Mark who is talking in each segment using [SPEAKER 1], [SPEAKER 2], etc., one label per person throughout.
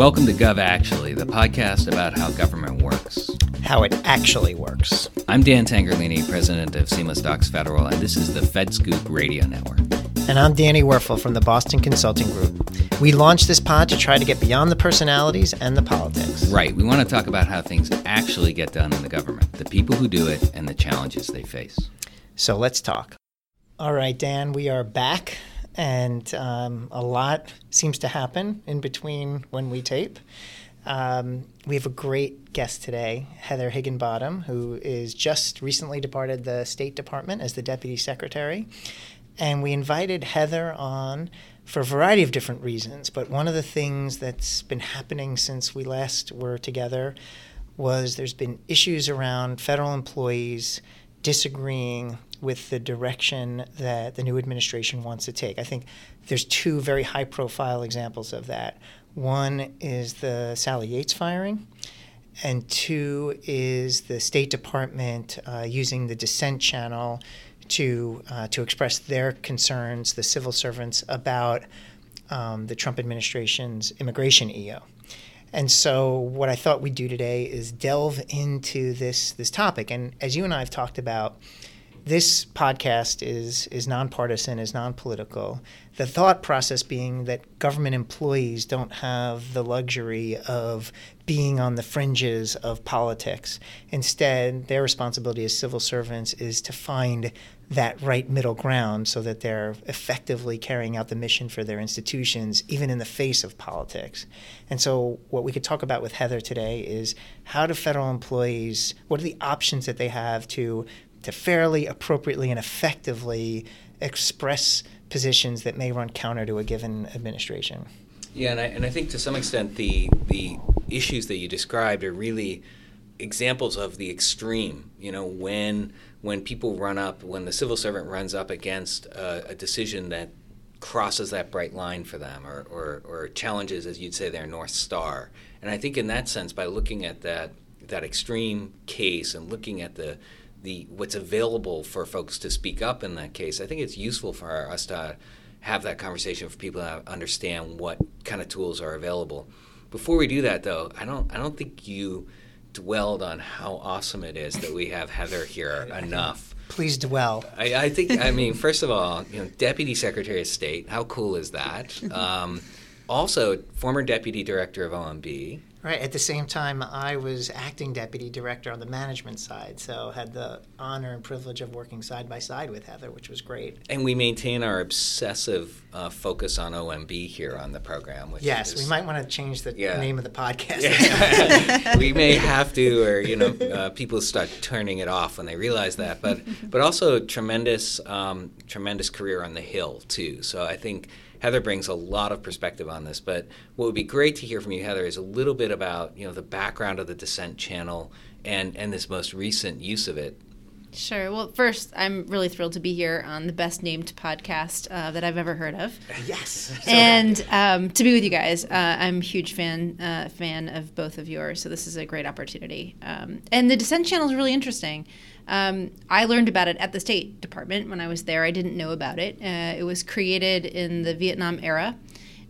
[SPEAKER 1] Welcome to Gov Actually, the podcast about how government works.
[SPEAKER 2] How it actually works.
[SPEAKER 1] I'm Dan Tangherlini, president of Seamless Docs Federal, and this is the FedScoop Radio Network.
[SPEAKER 2] And I'm Danny Werfel from the Boston Consulting Group. We launched this pod to try to get beyond the personalities and the politics.
[SPEAKER 1] Right. We want to talk about how things actually get done in the government, the people who do it, and the challenges they face.
[SPEAKER 2] So let's talk. All right, Dan, we are back, and um, a lot seems to happen in between when we tape. Um, we have a great guest today, Heather Higginbottom, who is just recently departed the State Department as the Deputy Secretary. And we invited Heather on for a variety of different reasons. But one of the things that's been happening since we last were together was there's been issues around federal employees disagreeing with the direction that the new administration wants to take. I think there's two very high profile examples of that. One is the Sally Yates firing, and two is the State Department uh, using the dissent channel to uh, to express their concerns, the civil servants, about um, the Trump administration's immigration EO. And so, what I thought we'd do today is delve into this this topic. And as you and I have talked about, this podcast is is nonpartisan, is non-political. The thought process being that government employees don't have the luxury of being on the fringes of politics. Instead, their responsibility as civil servants is to find that right middle ground so that they're effectively carrying out the mission for their institutions, even in the face of politics. And so, what we could talk about with Heather today is how do federal employees, what are the options that they have to to fairly, appropriately, and effectively express positions that may run counter to a given administration.
[SPEAKER 1] Yeah, and I, and I think to some extent the the issues that you described are really examples of the extreme. You know, when when people run up, when the civil servant runs up against a, a decision that crosses that bright line for them, or, or or challenges, as you'd say, their north star. And I think in that sense, by looking at that that extreme case and looking at the the what's available for folks to speak up in that case, I think it's useful for us to have that conversation for people to understand what kind of tools are available. Before we do that, though, I don't I don't think you dwelled on how awesome it is that we have Heather here enough.
[SPEAKER 2] Please dwell.
[SPEAKER 1] I, I think I mean first of all, you know, Deputy Secretary of State. How cool is that? Um, also, former Deputy Director of OMB.
[SPEAKER 2] Right. At the same time, I was acting deputy director on the management side, so had the honor and privilege of working side by side with Heather, which was great.
[SPEAKER 1] And we maintain our obsessive uh, focus on OMB here on the program.
[SPEAKER 2] yes, is, we might want to change the yeah. name of the podcast.
[SPEAKER 1] Yeah. we may have to, or you know, uh, people start turning it off when they realize that. But but also tremendous um, tremendous career on the Hill too. So I think Heather brings a lot of perspective on this, but what would be great to hear from you, Heather, is a little bit about you know the background of the Dissent channel and and this most recent use of it.
[SPEAKER 3] Sure. Well, first, I'm really thrilled to be here on the best named podcast uh, that I've ever heard of.
[SPEAKER 2] Yes.
[SPEAKER 3] So and um, to be with you guys, uh, I'm a huge fan uh, fan of both of yours, so this is a great opportunity. Um, and the Dissent channel is really interesting. Um, I learned about it at the State Department when I was there. I didn't know about it. Uh, it was created in the Vietnam era,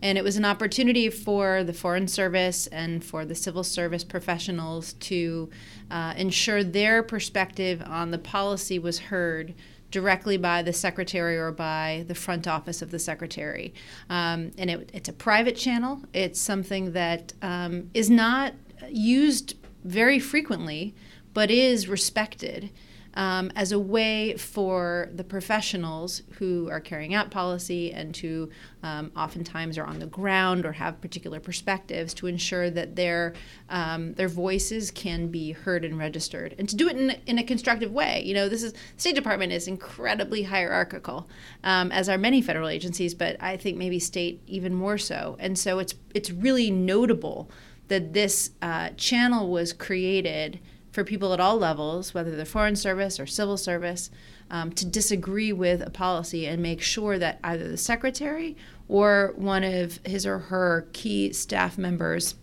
[SPEAKER 3] and it was an opportunity for the Foreign Service and for the civil service professionals to uh, ensure their perspective on the policy was heard directly by the secretary or by the front office of the secretary. Um, and it, it's a private channel. It's something that um, is not used very frequently, but is respected um, as a way for the professionals who are carrying out policy and who um, oftentimes are on the ground or have particular perspectives to ensure that their um, their voices can be heard and registered and to do it in, in a constructive way. You know, this is State Department is incredibly hierarchical, um, as are many federal agencies, but I think maybe state even more so. And so it's it's really notable that this uh, channel was created for people at all levels, whether they're foreign service or civil service, um, to disagree with a policy and make sure that either the secretary or one of his or her key staff members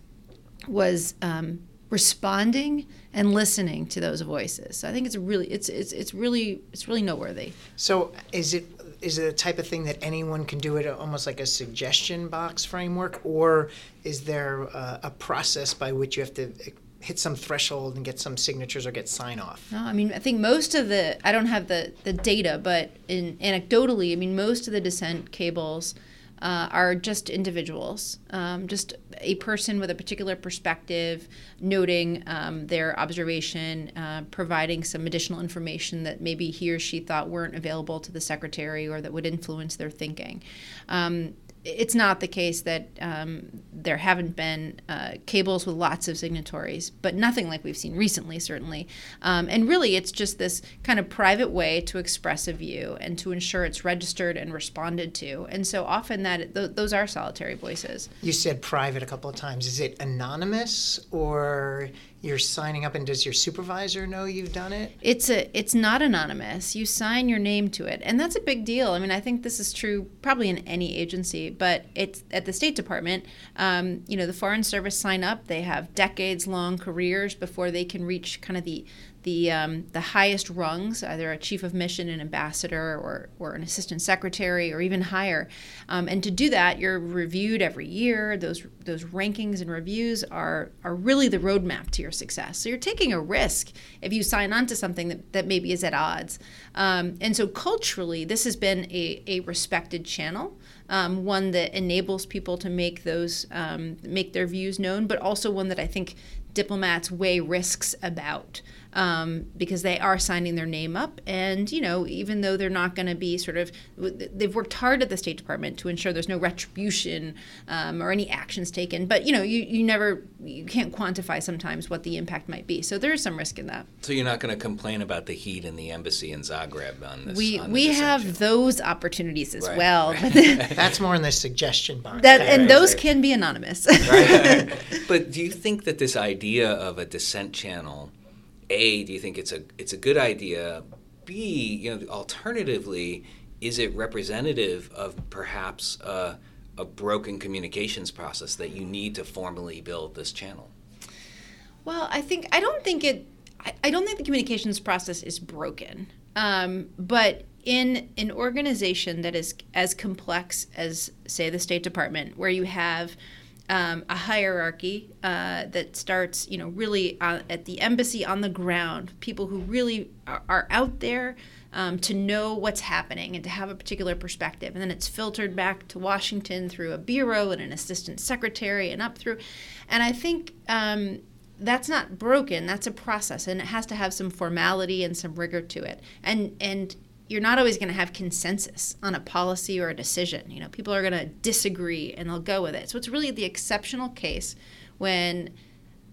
[SPEAKER 3] was um, responding and listening to those voices. So I think it's really it's it's it's really it's really noteworthy.
[SPEAKER 2] So is it is it a type of thing that anyone can do it almost like a suggestion box framework or is there a, a process by which you have to hit some threshold and get some signatures or get sign off?
[SPEAKER 3] No, I mean I think most of the I don't have the the data, but in anecdotally, I mean most of the dissent cables uh, are just individuals, um, just a person with a particular perspective, noting um, their observation, uh, providing some additional information that maybe he or she thought weren't available to the secretary or that would influence their thinking. Um, it's not the case that um, there haven't been uh, cables with lots of signatories, but nothing like we've seen recently, certainly. Um, and really, it's just this kind of private way to express a view and to ensure it's registered and responded to. And so often that th- those are solitary voices.
[SPEAKER 2] You said private a couple of times. Is it anonymous or you're signing up and does your supervisor know you've done it?
[SPEAKER 3] It's a it's not anonymous. You sign your name to it. And that's a big deal. I mean i think this is true probably in any agency but it's at the state department. Um, you know the foreign service sign up. They have decades long careers before they can reach kind of the the um, the highest rungs, either a chief of mission, an ambassador, or or an assistant secretary, or even higher. Um, and to do that, you're reviewed every year. Those those rankings and reviews are are really the roadmap to your success. So you're taking a risk if you sign on to something that, that maybe is at odds. Um, and so culturally, this has been a, a respected channel. Um, one that enables people to make those um, make their views known, but also one that I think diplomats weigh risks about um, because they are signing their name up. And, you know, even though they're not going to be sort of, they've worked hard at the State Department to ensure there's no retribution um, or any actions taken. But, you know, you, you never, you can't quantify sometimes what the impact might be. So there is some risk in that.
[SPEAKER 1] So you're not going to complain about the heat in the embassy in Zagreb on this?
[SPEAKER 3] We,
[SPEAKER 1] on
[SPEAKER 3] we have those opportunities as
[SPEAKER 1] Right,
[SPEAKER 3] well.
[SPEAKER 1] right.
[SPEAKER 2] that's more in the suggestion box
[SPEAKER 3] That,
[SPEAKER 2] there.
[SPEAKER 3] and those
[SPEAKER 1] right.
[SPEAKER 3] can be anonymous.
[SPEAKER 1] right? but do you think that this idea of a dissent channel, a, do you think it's a it's a good idea? B, you know, alternatively, is it representative of perhaps a, a broken communications process that you need to formally build this channel?
[SPEAKER 3] Well, I think I don't think it. I, I don't think the communications process is broken. Um, but in an organization that is as complex as, say, the State Department, where you have um, a hierarchy uh, that starts, you know, really uh, at the embassy on the ground, people who really are, are out there um, to know what's happening and to have a particular perspective. And then it's filtered back to Washington through a bureau and an assistant secretary and up through. And I think um, that's not broken. That's a process, and it has to have some formality and some rigor to it. And and you're not always going to have consensus on a policy or a decision. You know, people are going to disagree and they'll go with it. So it's really the exceptional case when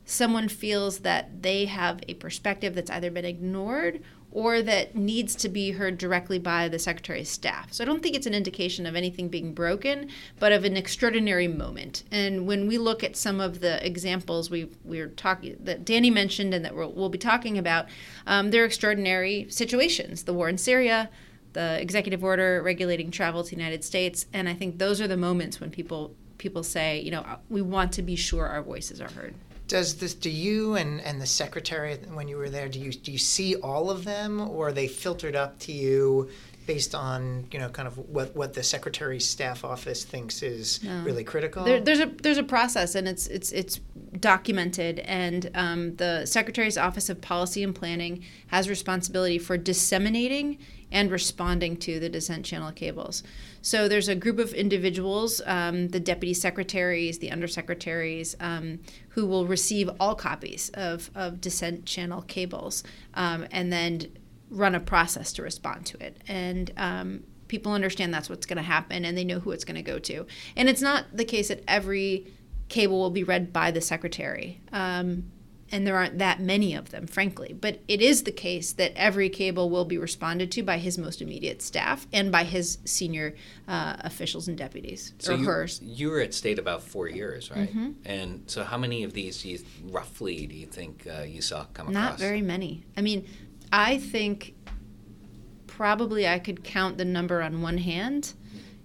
[SPEAKER 3] someone feels that they have a perspective that's either been ignored or that needs to be heard directly by the secretary's staff. So I don't think it's an indication of anything being broken, but of an extraordinary moment. And when we look at some of the examples we we're talking that Danny mentioned and that we'll, we'll be talking about, um, they're extraordinary situations. The war in Syria, the executive order regulating travel to the United States, and I think those are the moments when people people say, you know, we want to be sure our voices are heard.
[SPEAKER 2] Does this? Do you and, and the secretary when you were there? Do you do you see all of them, or are they filtered up to you based on you know kind of what what the secretary's staff office thinks is
[SPEAKER 3] No.
[SPEAKER 2] really critical?
[SPEAKER 3] There, there's a there's a process, and it's it's it's documented, and um, the Secretary's Office of Policy and Planning has responsibility for disseminating and responding to the dissent channel cables. So there's a group of individuals, um, the deputy secretaries, the undersecretaries, um, who will receive all copies of, of dissent channel cables, um, and then run a process to respond to it. And um, people understand that's what's going to happen and they know who it's going to go to. And it's not the case that every cable will be read by the secretary. Um, and there aren't that many of them, frankly. But it is the case that every cable will be responded to by his most immediate staff and by his senior uh, officials and deputies,
[SPEAKER 1] So
[SPEAKER 3] or
[SPEAKER 1] you,
[SPEAKER 3] hers.
[SPEAKER 1] you were at state about four years, right?
[SPEAKER 3] Mm-hmm.
[SPEAKER 1] And so, how many of these, do you, roughly, do you think uh, you saw come across?
[SPEAKER 3] Not very many. I mean, I think probably I could count the number on one hand.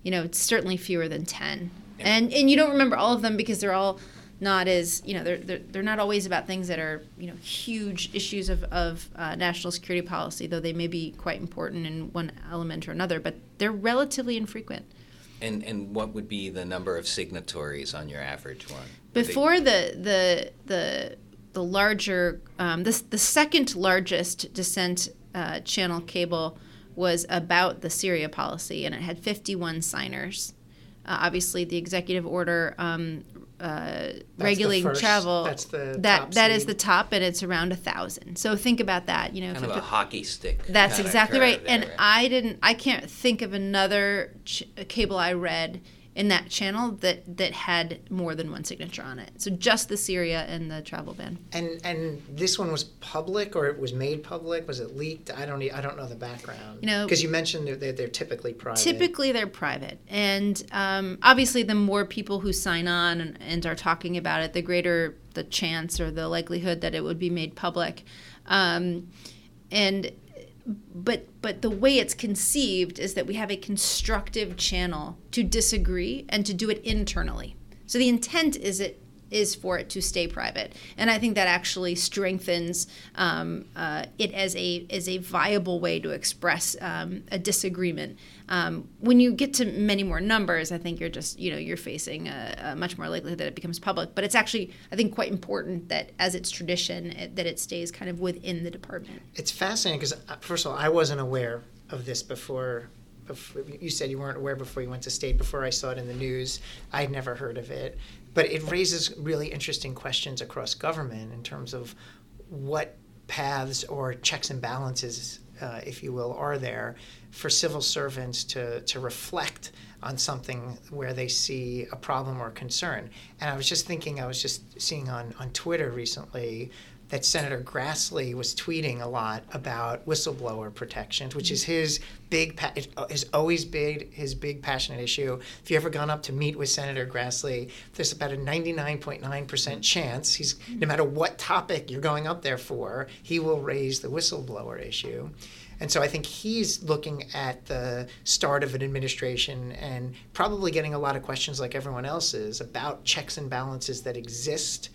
[SPEAKER 3] You know, it's certainly fewer than 10. And and you don't remember all of them because they're all not as you know they're, they're they're not always about things that are you know huge issues of of uh, national security policy, though they may be quite important in one element or another. But they're relatively infrequent.
[SPEAKER 1] And and what would be the number of signatories on your average one?
[SPEAKER 3] Before the the the the larger um, this the second largest dissent uh, channel cable was about the Syria policy, and it had 51 signers. Uh, obviously, the executive order um, uh, regulating
[SPEAKER 2] first-
[SPEAKER 3] travel
[SPEAKER 2] that's the
[SPEAKER 3] that
[SPEAKER 2] top
[SPEAKER 3] that is
[SPEAKER 2] speed.
[SPEAKER 3] the top, and it's around a thousand. So think about that. You know,
[SPEAKER 1] kind
[SPEAKER 3] if
[SPEAKER 1] of
[SPEAKER 3] it-
[SPEAKER 1] a hockey stick.
[SPEAKER 3] that's exactly right.
[SPEAKER 1] there,
[SPEAKER 3] And
[SPEAKER 1] right?
[SPEAKER 3] I didn't. I can't think of another ch- cable I read in that channel that that had more than one signature on it. So just the Syria and the travel ban.
[SPEAKER 2] And and this one was public or it was made public? Was it leaked? I don't I don't know the background.
[SPEAKER 3] You know-
[SPEAKER 2] because you mentioned that they're, they're typically private.
[SPEAKER 3] Typically, they're private, and um, obviously, the more people who sign on and, and are talking about it, the greater the chance or the likelihood that it would be made public. Um, and but but the way it's conceived is that we have a constructive channel to disagree and to do it internally. So the intent is it is for it to stay private, and I think that actually strengthens um, uh, it as a as a viable way to express um, a disagreement. Um, when you get to many more numbers, I think you're just you know you're facing a, a much more likelihood that it becomes public. But it's actually I think quite important that as its tradition it, that it stays kind of within the department.
[SPEAKER 2] It's fascinating because first of all, I wasn't aware of this before you said you weren't aware before you went to state. Before I saw it in the news, I'd never heard of it. But it raises really interesting questions across government in terms of what paths or checks and balances, uh, if you will, are there for civil servants to, to reflect on something where they see a problem or concern. And I was just thinking, I was just seeing on, on Twitter recently that Senator Grassley was tweeting a lot about whistleblower protections, which is his big, uh, has always been his big passionate issue. If you ever gone up to meet with Senator Grassley, there's about a 99.9% chance he's, no matter what topic you're going up there for, he will raise the whistleblower issue. And so I think he's looking at the start of an administration and probably getting a lot of questions like everyone else is about checks and balances that exist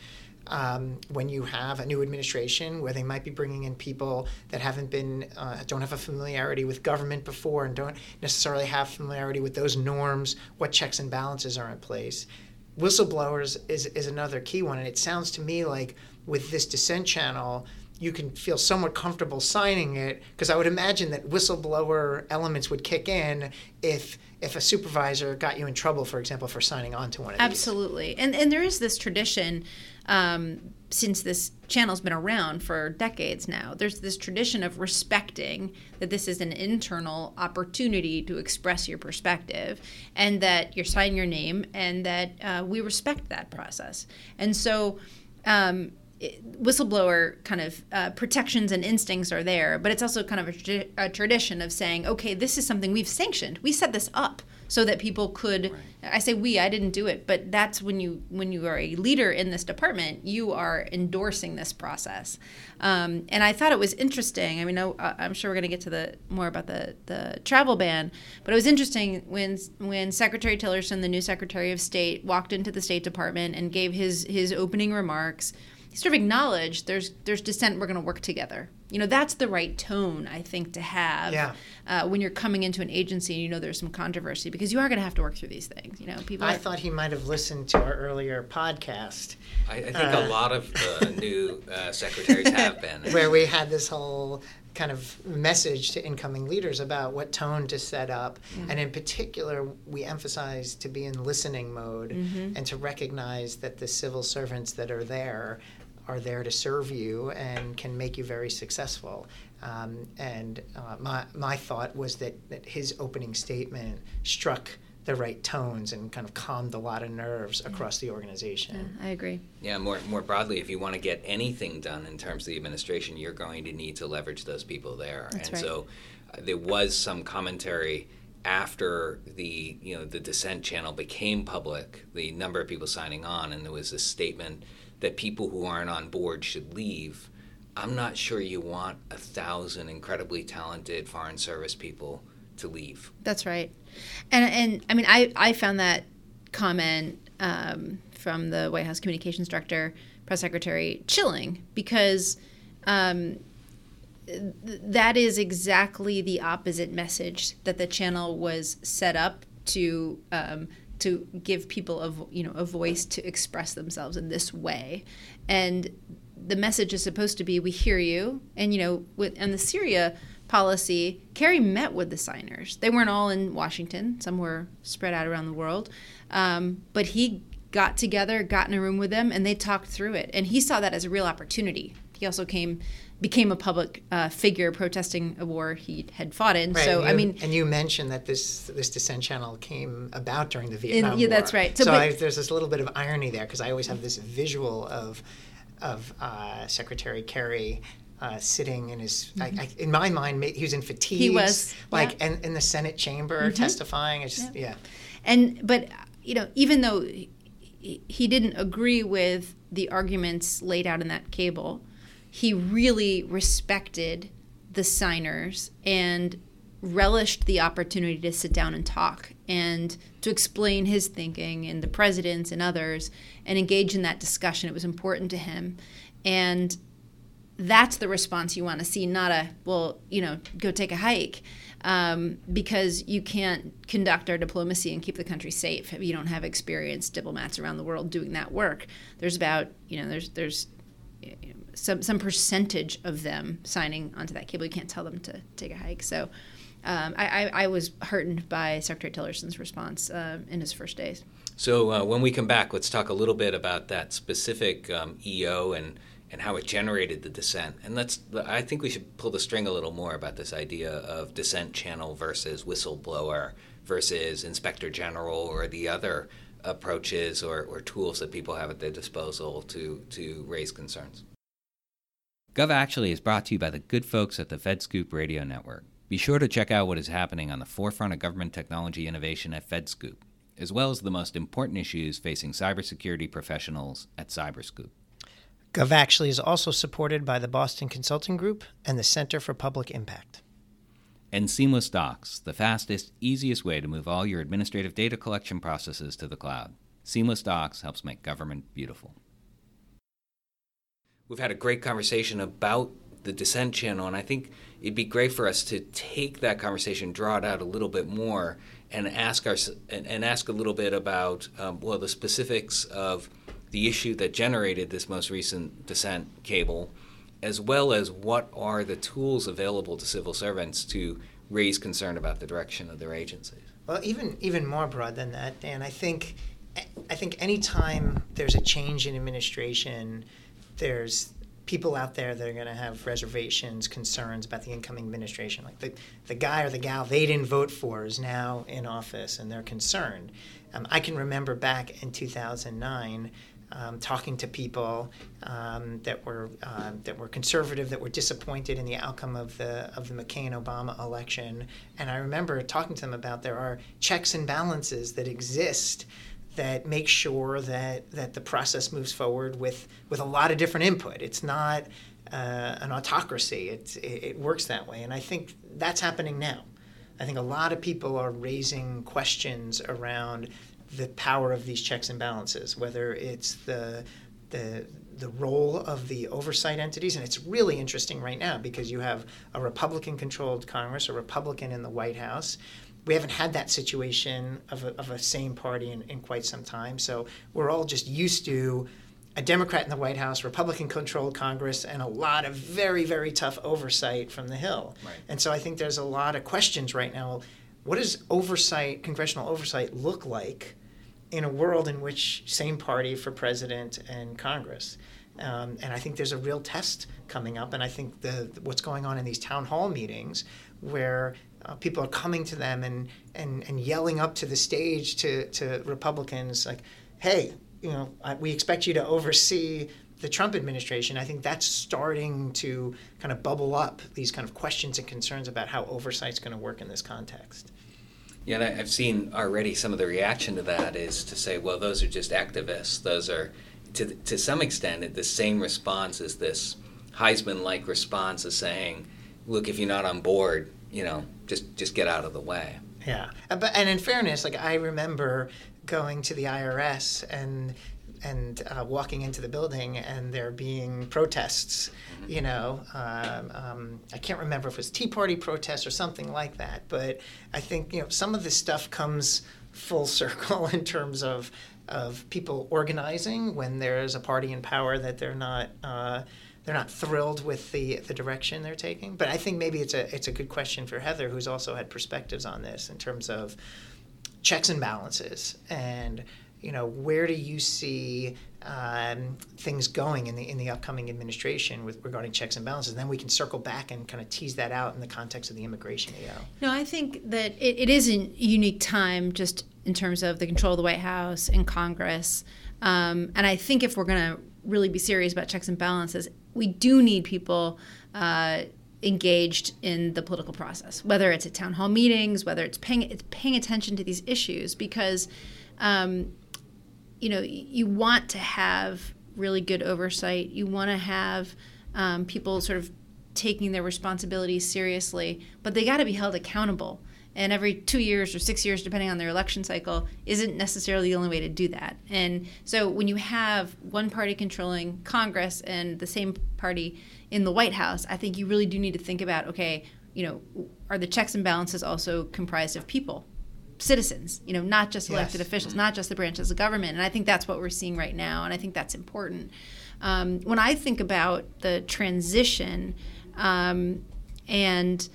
[SPEAKER 2] um, when you have a new administration where they might be bringing in people that haven't been, uh, don't have a familiarity with government before and don't necessarily have familiarity with those norms, what checks and balances are in place. Whistleblowers is, is another key one. And it sounds to me like with this dissent channel, you can feel somewhat comfortable signing it because I would imagine that whistleblower elements would kick in if if a supervisor got you in trouble, for example, for signing on to one of these.
[SPEAKER 3] Absolutely, and and there is this tradition um, since this channel's been around for decades now. There's this tradition of respecting that this is an internal opportunity to express your perspective, and that you're signing your name, and that uh, we respect that process. And so. Um, it- whistleblower kind of uh, protections and instincts are there, but it's also kind of a, tra- a tradition of saying, okay, this is something we've sanctioned. We set this up so that people could. I say we, I didn't do it, but that's when you when you are a leader in this department, you are endorsing this process. Um, and I thought it was interesting. I mean, I, I'm sure we're going to get to the more about the the travel ban, but it was interesting when when Secretary Tillerson, the new Secretary of State, walked into the State Department and gave his his opening remarks he sort of acknowledged there's there's dissent. We're going to work together. You know, that's the right tone I think to have
[SPEAKER 2] Yeah.
[SPEAKER 3] uh, when you're coming into an agency and you know there's some controversy because you are going to have to work through these things. You know, people.
[SPEAKER 2] I
[SPEAKER 3] are-
[SPEAKER 2] thought he might have listened to our earlier podcast
[SPEAKER 1] I, I think
[SPEAKER 2] Uh,
[SPEAKER 1] a lot of the new uh, secretaries have been.
[SPEAKER 2] where we had this whole kind of message to incoming leaders about what tone to set up. And in particular, we emphasize to be in listening mode
[SPEAKER 3] Mm-hmm.
[SPEAKER 2] and to recognize that the civil servants that are there are there to serve you and can make you very successful. Um, and uh, my, my thought was that, that his opening statement struck the right tones and kind of calmed a lot of nerves across the organization.
[SPEAKER 3] I agree.
[SPEAKER 1] Yeah, more more broadly, if you want to get anything done in terms of the administration, you're going to need to leverage those people there.
[SPEAKER 3] That's
[SPEAKER 1] and
[SPEAKER 3] right.
[SPEAKER 1] so uh, there was some commentary after the you know the dissent channel became public, the number of people signing on, and there was a statement that people who aren't on board should leave. I'm not sure you want a thousand incredibly talented foreign service people to leave.
[SPEAKER 3] That's right. And and I mean I I found that comment um, from the White House communications director, press secretary, chilling because um, th- that is exactly the opposite message that the channel was set up to um, to give people a you know a voice to express themselves in this way, and the message is supposed to be we hear you, and you know with and the Syria policy, Kerry met with the signers. They weren't all in Washington; some were spread out around the world, um, but he got together, got in a room with them, and they talked through it, and he saw that as a real opportunity. He also came became a public uh, figure protesting a war he had fought in.
[SPEAKER 2] Right,
[SPEAKER 3] so
[SPEAKER 2] and
[SPEAKER 3] I mean,
[SPEAKER 2] and you mentioned that this this dissent channel came about during the Vietnam
[SPEAKER 3] yeah,
[SPEAKER 2] War.
[SPEAKER 3] that's right. So,
[SPEAKER 2] So,
[SPEAKER 3] but-
[SPEAKER 2] I, there's this little bit of irony there because I always have this visual of of uh, Secretary Kerry. Uh, sitting in his, I, I, in my mind, he was in fatigues.
[SPEAKER 3] was,
[SPEAKER 2] like,
[SPEAKER 3] yeah.
[SPEAKER 2] and in the Senate chamber testifying. It's just, yeah.
[SPEAKER 3] and but you know, even though he, he didn't agree with the arguments laid out in that cable, he really respected the signers and relished the opportunity to sit down and talk and to explain his thinking and the president's and others and engage in that discussion. It was important to him. And that's the response you want to see, not a, well, you know, go take a hike. Um, because you can't conduct our diplomacy and keep the country safe if you don't have experienced diplomats around the world doing that work. There's about, you know, there's, there's, you know, some some percentage of them signing onto that cable. You can't tell them to take a hike. So um, I, I, I was heartened by Secretary Tillerson's response um, in his first days.
[SPEAKER 1] So uh, when we come back, let's talk a little bit about that specific um, EO and and how it generated the dissent. And let's I think we should pull the string a little more about this idea of dissent channel versus whistleblower versus inspector general or the other approaches or, or tools that people have at their disposal to to raise concerns.
[SPEAKER 4] Gov Actually is brought to you by the good folks at the FedScoop Radio Network. Be sure to check out what is happening on the forefront of government technology innovation at FedScoop, as well as the most important issues facing cybersecurity professionals at Cyberscoop.
[SPEAKER 2] Gov Actually is also supported by the Boston Consulting Group and the Center for Public Impact.
[SPEAKER 4] And Seamless Docs, the fastest, easiest way to move all your administrative data collection processes to the cloud. Seamless Docs helps make government beautiful.
[SPEAKER 1] We've had a great conversation about the dissent channel, and I think it'd be great for us to take that conversation, draw it out a little bit more, and ask our and, and ask a little bit about um, well the specifics of the issue that generated this most recent dissent cable, as well as what are the tools available to civil servants to raise concern about the direction of their agencies.
[SPEAKER 2] Well, even even more broad than that, Dan. I think I think anytime there's a change in administration, there's people out there that are going to have reservations, concerns about the incoming administration. Like the, the guy or the gal they didn't vote for is now in office and they're concerned. Um, I can remember back in 2009 um, talking to people um, that were uh, that were conservative, that were disappointed in the outcome of the of the McCain Obama election, and I remember talking to them about there are checks and balances that exist that make sure that that the process moves forward with with a lot of different input. It's not uh, an autocracy. It's, it, it works that way, and I think that's happening now. I think a lot of people are raising questions around the power of these checks and balances, whether it's the the the role of the oversight entities, and it's really interesting right now because you have a Republican-controlled Congress, a Republican in the White House. We haven't had that situation of a, of a same party in, in quite some time, so we're all just used to a Democrat in the White House, Republican-controlled Congress, and a lot of very, very tough oversight from the Hill.
[SPEAKER 1] Right.
[SPEAKER 2] And so I think there's a lot of questions right now. What does oversight, congressional oversight, look like in a world in which same party for president and Congress? Um, and I think there's a real test coming up. And I think the what's going on in these town hall meetings, where uh, people are coming to them and, and, and yelling up to the stage to, to Republicans like, "Hey, you know, I, we expect you to oversee the Trump administration." I think that's starting to kind of bubble up these kind of questions and concerns about how oversight's going to work in this context.
[SPEAKER 1] Yeah, and I've seen already some of the reaction to that is to say, well, those are just activists. Those are, to, to some extent, the same response as this Heisman-like response of saying, look, if you're not on board, you know, just just get out of the way.
[SPEAKER 2] Yeah, Uh, but and in fairness, like I remember going to the IRS and and uh, walking into the building and there being protests, you know, um, um, I can't remember if it was Tea Party protests or something like that, but I think you know some of this stuff comes full circle in terms of of people organizing when there's a party in power that they're not. Uh, they're not thrilled with the, the direction they're taking, but I think maybe it's a it's a good question for Heather, who's also had perspectives on this in terms of checks and balances and you know, where do you see um, things going in the in the upcoming administration with regarding checks and balances? And then we can circle back and kind of tease that out in the context of the immigration EO.
[SPEAKER 3] No, I think that it, it is a unique time just in terms of the control of the White House and Congress. Um, and I think if we're going to really be serious about checks and balances, we do need people. Uh, engaged in the political process, whether it's at town hall meetings, whether it's paying it's paying attention to these issues, because um, you know, you want to have really good oversight. You want to have um, people sort of taking their responsibilities seriously, but they got to be held accountable. And every two years or six years, depending on their election cycle, isn't necessarily the only way to do that. And so when you have one party controlling Congress and the same party in the White House, I think you really do need to think about okay, you know, are the checks and balances also comprised of people? citizens, you know, not just elected yes. officials, not just the branches of government. And I think that's what we're seeing right now, and I think that's important. Um, when I think about the transition um, and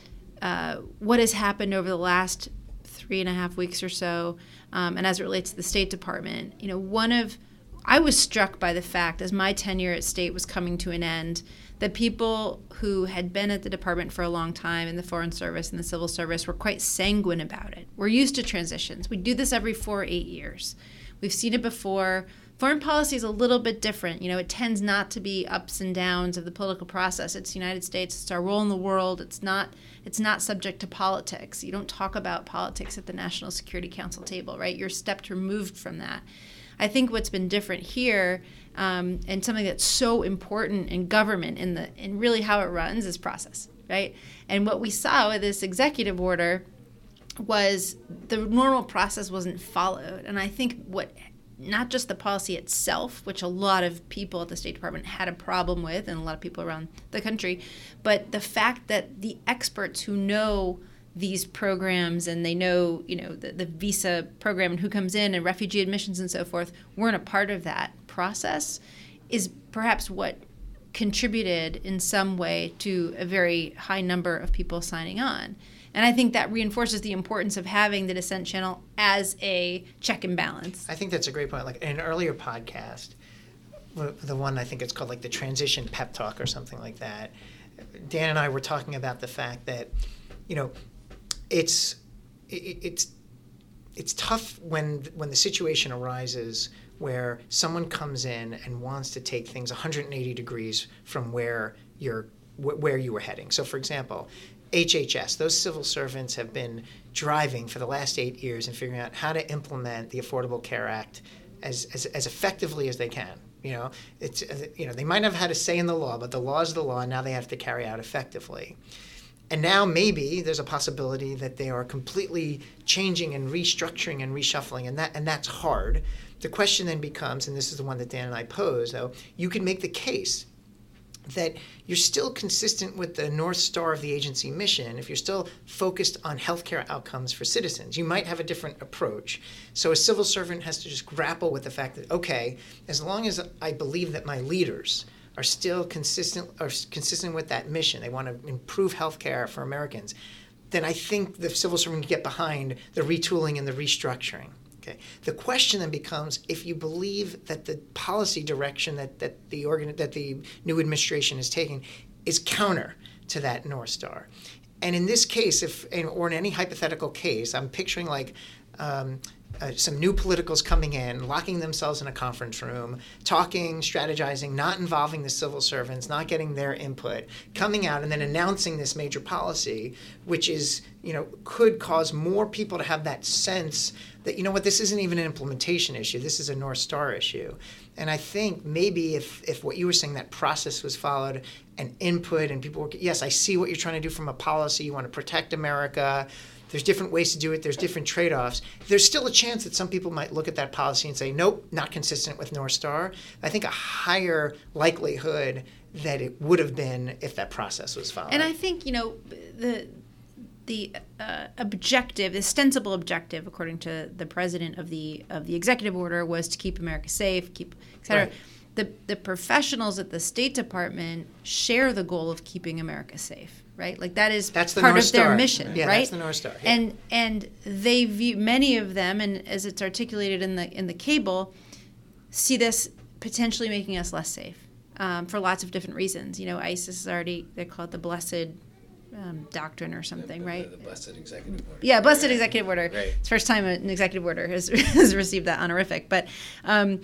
[SPEAKER 3] uh, what has happened over the last three and a half weeks or so, um, and as it relates to the State Department, you know, one of I was struck by the fact as my tenure at state was coming to an end that people who had been at the department for a long time in the Foreign Service and the Civil Service were quite sanguine about it. We're used to transitions. We do this every four or eight years. We've seen it before. Foreign policy is a little bit different. You know, it tends not to be ups and downs of the political process. It's the United States. It's our role in the world. It's not. It's not subject to politics. You don't talk about politics at the National Security Council table, right? You're stepped removed from that. I think what's been different here, um, and something that's so important in government, in the in really how it runs, is process, right? And what we saw with this executive order was the normal process wasn't followed, and I think what not just the policy itself, which a lot of people at the State Department had a problem with, and a lot of people around the country, but the fact that the experts who know these programs and they know you know the, the visa program and who comes in and refugee admissions and so forth weren't a part of that process is perhaps what contributed in some way to a very high number of people signing on and i think that reinforces the importance of having the dissent channel as a check and balance
[SPEAKER 2] i think that's a great point like in an earlier podcast the one i think it's called like the transition pep talk or something like that dan and i were talking about the fact that you know it's it, it's it's tough when when the situation arises where someone comes in and wants to take things 180 degrees from where you're where you were heading. So, for example, HHS, those civil servants have been driving for the last eight years and figuring out how to implement the Affordable Care Act as, as, as effectively as they can. You know, it's uh, you know they might have had a say in the law, but the law is the law, and now they have to carry out effectively. And now maybe there's a possibility that they are completely changing and restructuring and reshuffling, and that and that's hard. The question then becomes, and this is the one that Dan and I pose, though, you can make the case that you're still consistent with the North Star of the agency mission if you're still focused on healthcare outcomes for citizens. You might have a different approach. So a civil servant has to just grapple with the fact that, okay, as long as I believe that my leaders are still consistent are consistent with that mission. They want to improve healthcare for Americans. Then I think the civil servant can get behind the retooling and the restructuring. Okay. The question then becomes if you believe that the policy direction that, that the organ that the new administration is taking is counter to that North Star. And in this case, if or in any hypothetical case, I'm picturing like um, uh, some new politicals coming in, locking themselves in a conference room, talking, strategizing, not involving the civil servants, not getting their input, coming out and then announcing this major policy, which is, you know, could cause more people to have that sense that, you know what, this isn't even an implementation issue, this is a North Star issue. And I think maybe if, if what you were saying, that process was followed and input and people work. Yes, I see what you're trying to do from a policy. You want to protect America. There's different ways to do it. There's different trade-offs. There's still a chance that some people might look at that policy and say, "Nope, not consistent with North Star." I think a higher likelihood that it would have been if that process was followed.
[SPEAKER 3] And I think you know the the uh, objective, the ostensible objective, according to the president of the of the executive order, was to keep America safe, keep et cetera.
[SPEAKER 2] Right.
[SPEAKER 3] The the professionals at the State Department share the goal of keeping America safe, right? Like that is
[SPEAKER 2] That's the
[SPEAKER 3] part
[SPEAKER 2] North
[SPEAKER 3] of their mission,
[SPEAKER 2] Yeah,
[SPEAKER 3] right?
[SPEAKER 2] that's the North Star, yeah.
[SPEAKER 3] And and they view many of them, and as it's articulated in the in the cable, see this potentially making us less safe um, for lots of different reasons. You know, ISIS is already they call it the blessed um, doctrine or something,
[SPEAKER 1] The-
[SPEAKER 3] right?
[SPEAKER 1] The, the blessed executive order.
[SPEAKER 3] Yeah, blessed
[SPEAKER 1] Right.
[SPEAKER 3] executive order.
[SPEAKER 1] Right.
[SPEAKER 3] It's the first time an executive order has, has received that honorific. But um,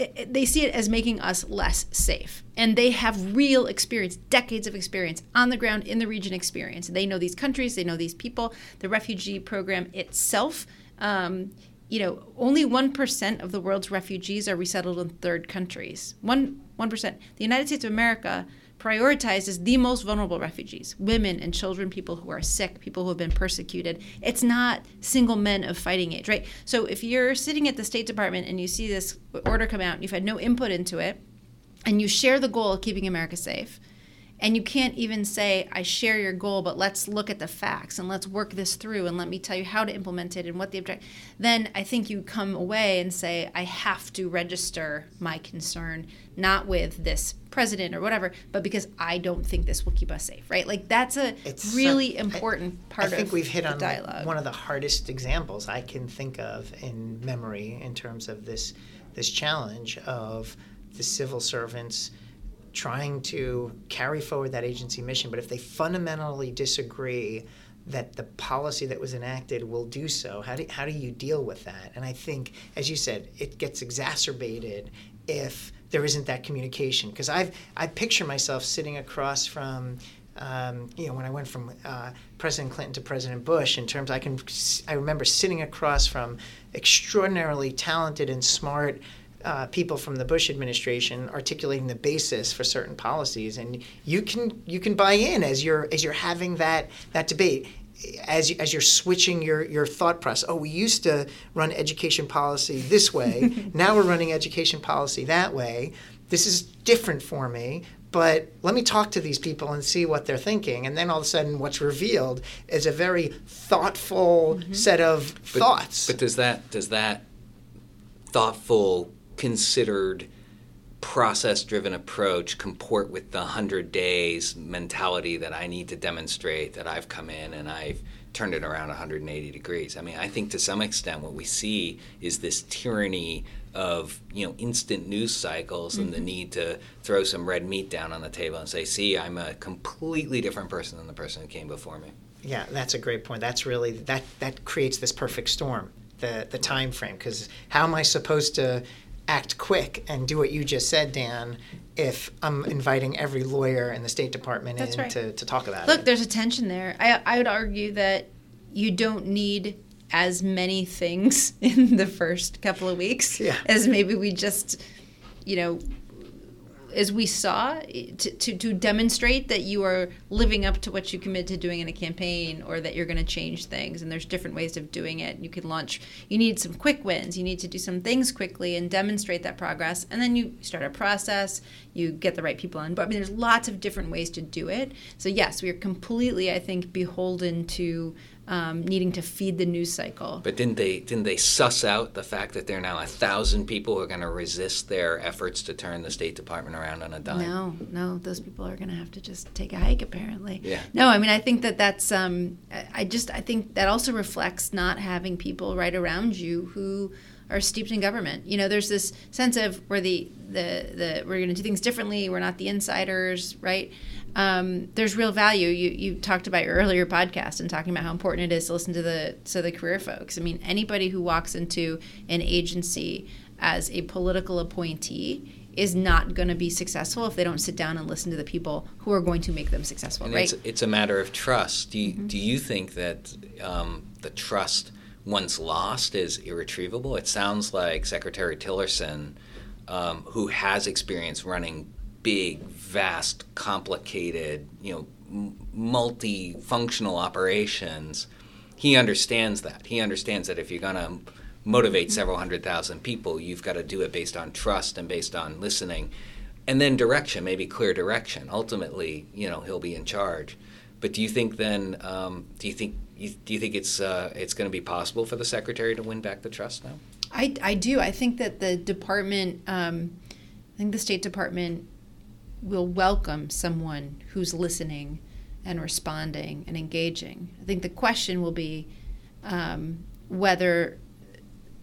[SPEAKER 3] it, they see it as making us less safe. And they have real experience, decades of experience, on the ground, in the region experience. They know these countries, they know these people. The refugee program itself, um, you know, only 1% of the world's refugees are resettled in third countries. One, 1%. The United States of America prioritizes the most vulnerable refugees women and children, people who are sick, people who have been persecuted. It's not single men of fighting age, right? So if you're sitting at the State Department and you see this order come out and you've had no input into it, and you share the goal of keeping America safe, and you can't even say, I share your goal, but let's look at the facts and let's work this through and let me tell you how to implement it and what the object. Then I think you come away and say, I have to register my concern, not with this president or whatever, but because I don't think this will keep us safe, right? Like that's a
[SPEAKER 2] It's
[SPEAKER 3] really important part of
[SPEAKER 2] I think
[SPEAKER 3] of
[SPEAKER 2] we've hit on
[SPEAKER 3] dialogue.
[SPEAKER 2] one of the hardest examples I can think of in memory in terms of this this challenge of the civil servants trying to carry forward that agency mission, but if they fundamentally disagree that the policy that was enacted will do so, how do, how do you deal with that? And I think, as you said, it gets exacerbated if there isn't that communication. Because I've I picture myself sitting across from um, you know, when I went from uh, President Clinton to President Bush, in terms, I can, I remember sitting across from extraordinarily talented and smart uh, people from the Bush administration articulating the basis for certain policies, and you can you can buy in as you're as you're having that that debate. As, you, as you're switching your, your thought process, oh, we used to run education policy this way. now we're running education policy that way. This is different for me but let me talk to these people and see what they're thinking. And then all of a sudden, what's revealed is a very thoughtful set of
[SPEAKER 1] But-
[SPEAKER 2] thoughts.
[SPEAKER 1] But does that does that thoughtful, considered, process-driven approach comport with the hundred days mentality that I need to demonstrate that I've come in and I've turned it around 180 degrees? I mean, I think to some extent what we see is this tyranny of you know instant news cycles and the mm-hmm. need to throw some red meat down on the table and say, "See, I'm a completely different person than the person who came before me."
[SPEAKER 2] yeah, that's a great point. That's really that that creates this perfect storm. The the time frame because how am I supposed to act quick and do what you just said, Dan, if I'm inviting every lawyer in the State Department
[SPEAKER 3] That's
[SPEAKER 2] in
[SPEAKER 3] right.
[SPEAKER 2] to, to talk about
[SPEAKER 3] Look,
[SPEAKER 2] it?
[SPEAKER 3] Look, there's a tension there. I, I would argue that you don't need as many things in the first couple of weeks
[SPEAKER 2] Yeah.
[SPEAKER 3] as maybe we just, you know, as we saw to, to, to demonstrate that you are living up to what you commit to doing in a campaign or that you're going to change things and there's different ways of doing it. You can launch you need some quick wins. You need to do some things quickly and demonstrate that progress and then you start a process. You get the right people on But i mean there's lots of different ways to do it. So yes we are completely i think beholden to um, needing to feed the news cycle
[SPEAKER 1] But didn't they didn't they suss out the fact that there are now a thousand people who are going to resist their efforts to turn the State Department around on a dime?
[SPEAKER 3] No, no, those people are going to have to just take a hike. Apparently.
[SPEAKER 1] Yeah.
[SPEAKER 3] No, I mean, I think that that's. Um, I- just, I think that also reflects not having people right around you who are steeped in government. You know, there's this sense of where the the the we're going to do things differently. We're not the insiders, right? Um, there's real value. You you talked about your earlier podcast and talking about how important it is to listen to the to the career folks. I mean, anybody who walks into an agency as a political appointee is not going to be successful if they don't sit down and listen to the people who are going to make them successful,
[SPEAKER 1] And
[SPEAKER 3] right?
[SPEAKER 1] it's it's a matter of trust. Do you, do you think that um, the trust once lost is irretrievable? It sounds like Secretary Tillerson, um, who has experience running big, vast, complicated, you know, m- multi-functional operations, he understands that. He understands that if you're going to motivate several hundred thousand people, you've got to do it based on trust and based on listening, and then direction, maybe clear direction. Ultimately, you know, he'll be in charge. But do you think then? Um, do you think? Do you think it's uh, it's going to be possible for the secretary to win back the trust now?
[SPEAKER 3] I, I do. I think that the department, um, I think the State Department will welcome someone who's listening and responding and engaging. I think the question will be um, whether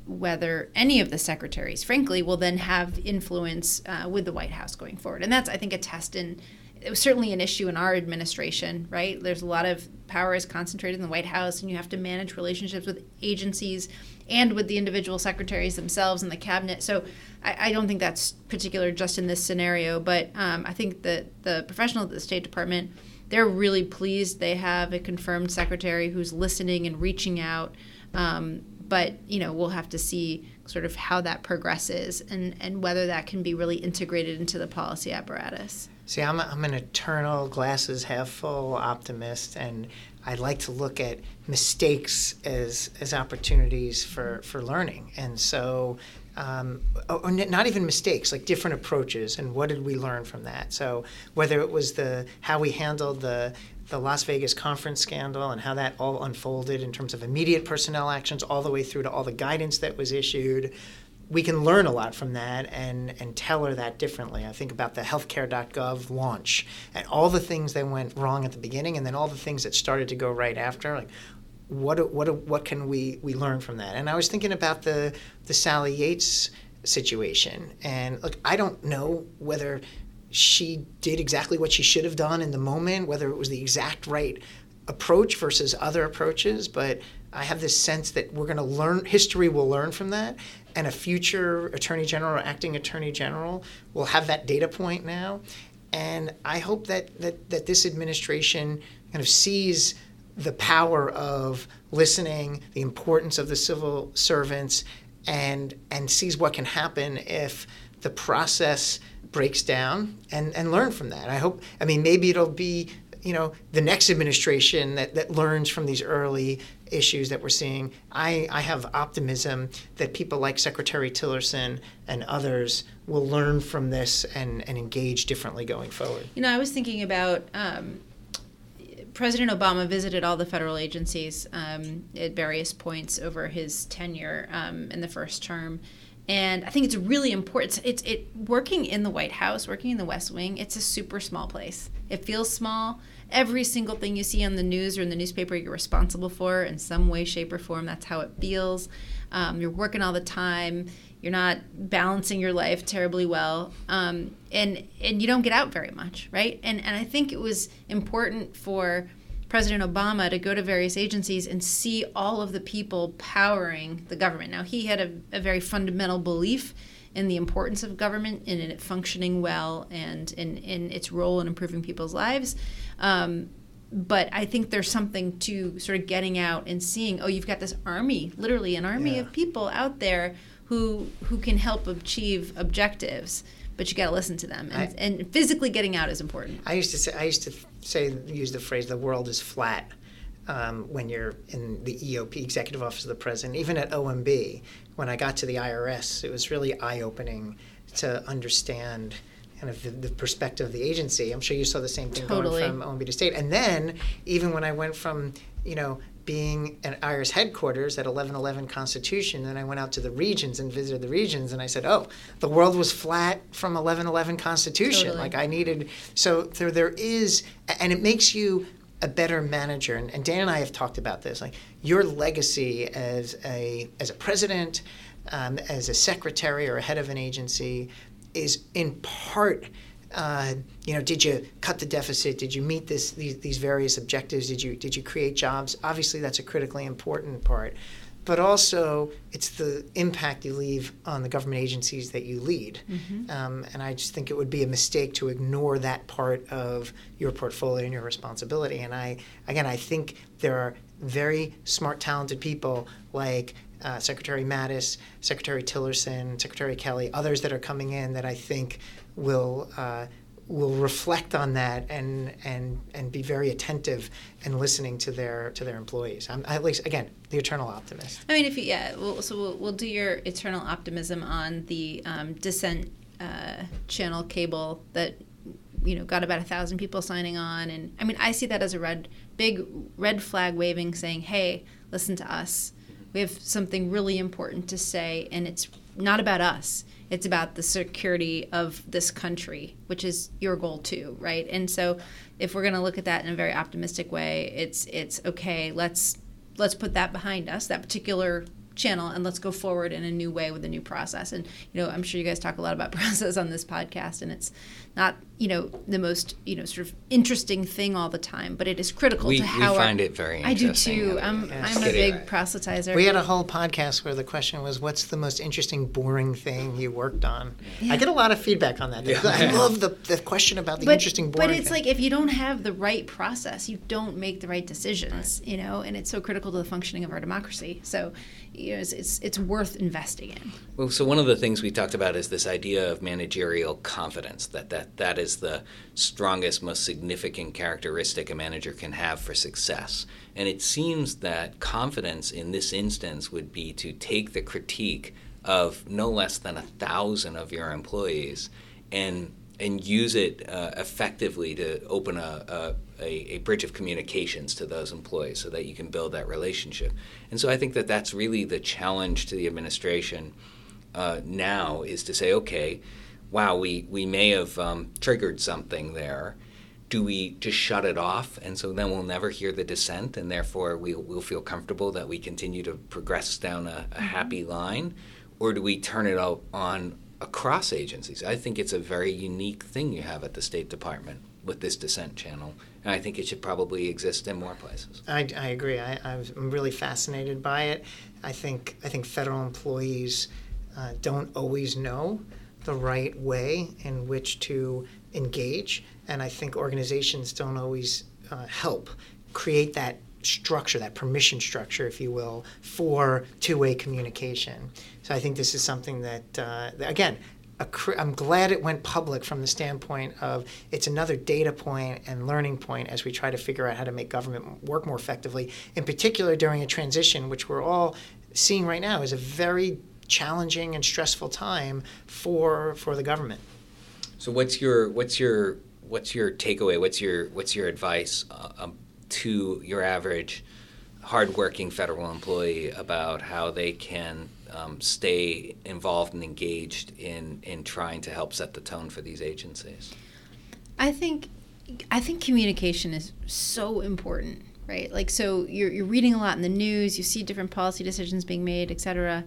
[SPEAKER 3] whether any of the secretaries, frankly, will then have influence uh, with the White House going forward. And that's, I think, a test in. It was certainly an issue in our administration, right? There's a lot of power is concentrated in the White House, and you have to manage relationships with agencies and with the individual secretaries themselves and the cabinet. So I, I don't think that's particular just in this scenario, but um, I think that the professionals at the State Department, they're really pleased they have a confirmed secretary who's listening and reaching out. Um, but you know we'll have to see sort of how that progresses and, and whether that can be really integrated into the policy apparatus.
[SPEAKER 2] See, I'm, a, I'm an eternal glasses half full optimist, and I like to look at mistakes as as opportunities for for learning. And so, um, or not even mistakes, like different approaches, and what did we learn from that? So whether it was the how we handled the the Las Vegas conference scandal and how that all unfolded in terms of immediate personnel actions, all the way through to all the guidance that was issued, we can learn a lot from that and, and tailor that differently. I think about the healthcare.gov launch and all the things that went wrong at the beginning and then all the things that started to go right after. Like, what, what, what can we, we learn from that? And I was thinking about the, the Sally Yates situation. And look, I don't know whether she did exactly what she should have done in the moment, whether it was the exact right approach versus other approaches, but I have this sense that we're going to learn, history will learn from that, and a future attorney general or acting attorney general will have that data point now. And I hope that, that, that this administration kind of sees the power of listening, the importance of the civil servants, and, and sees what can happen if the process breaks down and, and learn from that. I hope, I mean, maybe it'll be, you know, the next administration that, that learns from these early issues that we're seeing. I, I have optimism that people like Secretary Tillerson and others will learn from this and, and engage differently going forward.
[SPEAKER 3] You know, I was thinking about um, President Obama visited all the federal agencies um, at various points over his tenure um, in the first term and I think it's really important. It's, it's it working in the White House, working in the West Wing. It's a super small place. It feels small. Every single thing you see on the news or in the newspaper, you're responsible for in some way, shape, or form. That's how it feels. Um, you're working all the time. You're not balancing your life terribly well, um, and and you don't get out very much, right? And and I think it was important for President Obama to go to various agencies and see all of the people powering the government. Now, he had a, a very fundamental belief in the importance of government and in it functioning well and in, in its role in improving people's lives. Um, but I think there's something to sort of getting out and seeing, oh, you've got this army, literally an army yeah. of people out there who who can help achieve objectives but you got to listen to them. And, I, and, physically getting out is important.
[SPEAKER 2] I used to say, I used to say, use the phrase, the world is flat. Um, when you're in the EOP, Executive Office of the President, even at OMB, when I got to the IRS, it was really eye opening to understand kind of the, the, perspective of the agency. I'm sure you saw the same thing totally. going from OMB to state. And then even when I went from, you know, being at IRS headquarters at 1111 Constitution, then I went out to the regions and visited the regions, and I said, "Oh, the world was flat from 1111 Constitution. Totally. Like I needed." So there, there is, and it makes you a better manager. And, Dan and I have talked about this. Like your legacy as a as a president, um, as a secretary or a head of an agency, is in part uh, you know, did you cut the deficit? Did you meet this, these, these various objectives? Did you did you create jobs? Obviously, that's a critically important part, but also it's the impact you leave on the government agencies that you lead. Mm-hmm. Um, and I just think it would be a mistake to ignore that part of your portfolio and your responsibility. And I again, I think there are very smart, talented people like uh, Secretary Mattis, Secretary Tillerson, Secretary Kelly, others that are coming in that I think will uh, will reflect on that and and and be very attentive and listening to their to their employees. I'm at least again the eternal optimist.
[SPEAKER 3] I mean, if you yeah, we'll, so we'll, we'll do your eternal optimism on the um, dissent uh, channel cable that you know got about a thousand people signing on, and I mean I see that as a red big red flag waving, saying, "Hey, listen to us. We have something really important to say, and it's not about us." It's about the security of this country, which is your goal too, right? And so, if we're going to look at that in a very optimistic way, it's it's okay. Let's let's put that behind us, that particular channel, and let's go forward in a new way with a new process. And you know, I'm sure you guys talk a lot about process on this podcast, and it's not you know the most you know sort of interesting thing all the time, but it is critical
[SPEAKER 1] we,
[SPEAKER 3] to how
[SPEAKER 1] we
[SPEAKER 3] our,
[SPEAKER 1] find it very.
[SPEAKER 3] I do too. I'm I'm a big proselytizer.
[SPEAKER 2] We had a whole podcast where the question was, "What's the most interesting, boring thing you worked on?" Yeah. I get a lot of feedback on that. Yeah. I love the, the question about the
[SPEAKER 3] but,
[SPEAKER 2] interesting, boring. Thing.
[SPEAKER 3] But it's
[SPEAKER 2] thing.
[SPEAKER 3] like if you don't have the right process, you don't make the right decisions. Right. You know, and it's so critical to the functioning of our democracy. So, you know, it's, it's it's worth investing in.
[SPEAKER 1] Well, so one of the things we talked about is this idea of managerial confidence. That that that is the strongest, most significant characteristic a manager can have for success. And it seems that confidence in this instance would be to take the critique of no less than a thousand of your employees and and use it uh, effectively to open a, a, a, bridge of communications to those employees so that you can build that relationship. And so I think that that's really the challenge to the administration uh, now is to say, okay, wow, we, we may have um, triggered something there. Do we just shut it off? And so then we'll never hear the dissent, and therefore we'll, we'll feel comfortable that we continue to progress down a, a mm-hmm. happy line? Or do we turn it out on across agencies? I think it's a very unique thing you have at the State Department with this dissent channel. And I think it should probably exist in more places.
[SPEAKER 2] I, I agree. I, I'm really fascinated by it. I think I think federal employees uh, don't always know the right way in which to engage. And I think organizations don't always uh, help create that structure, that permission structure, if you will, for two way communication. So I think this is something that, uh, again, I'm glad it went public from the standpoint of it's another data point and learning point as we try to figure out how to make government work more effectively, in particular during a transition, which we're all seeing right now is a very challenging and stressful time for for the government.
[SPEAKER 1] So what's your what's your what's your takeaway? What's your what's your advice uh, um, to your average hardworking federal employee about how they can um, stay involved and engaged in in trying to help set the tone for these agencies?
[SPEAKER 3] I think I think communication is so important, right? Like so you're you're reading a lot in the news, you see different policy decisions being made, et cetera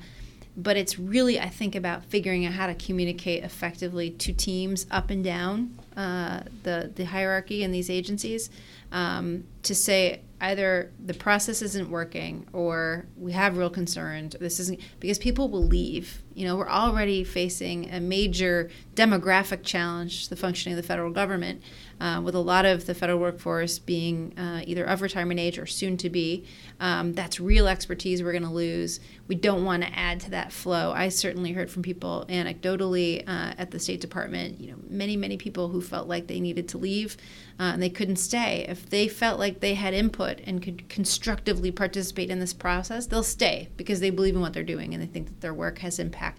[SPEAKER 3] but it's really i think about figuring out how to communicate effectively to teams up and down uh, the, the hierarchy in these agencies um, to say either the process isn't working or we have real concerns this isn't because people will leave you know we're already facing a major demographic challenge to the functioning of the federal government uh, with a lot of the federal workforce being uh, either of retirement age or soon to be. Um, that's real expertise we're going to lose. We don't want to add to that flow. I certainly heard from people anecdotally uh, at the State Department, you know, many, many people who felt like they needed to leave uh, and they couldn't stay. If they felt like they had input and could constructively participate in this process, they'll stay because they believe in what they're doing and they think that their work has impact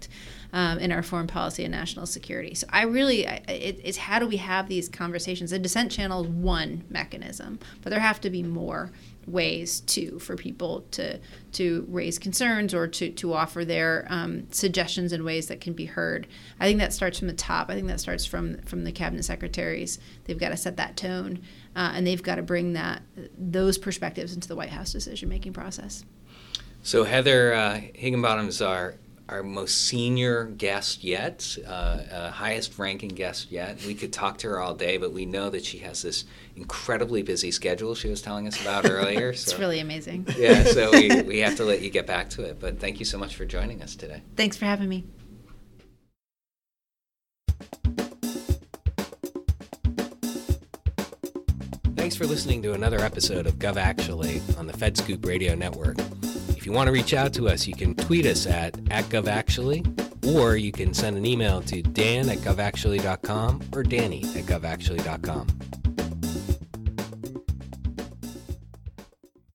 [SPEAKER 3] um, in our foreign policy and national security. So I really, it, it's how do we have these conversations? The dissent channel is one mechanism, but there have to be more ways too for people to to raise concerns or to to offer their um, suggestions in ways that can be heard. I think that starts from the top. I think that starts from from the cabinet secretaries. They've got to set that tone, uh, and they've got to bring that those perspectives into the White House decision making process.
[SPEAKER 1] So Heather uh, Higginbottom is our our most senior guest yet, uh, uh, highest ranking guest yet. We could talk to her all day, but we know that she has this incredibly busy schedule she was telling us about earlier.
[SPEAKER 3] it's so, really amazing.
[SPEAKER 1] Yeah, so we, we have to let you get back to it. But thank you so much for joining us today.
[SPEAKER 3] Thanks for having me.
[SPEAKER 1] Thanks for listening to another episode of Gov Actually on the FedScoop Radio Network. If you want to reach out to us, you can tweet us at, at GovActually, or you can send an email to dan at govactually.com or danny at govactually.com.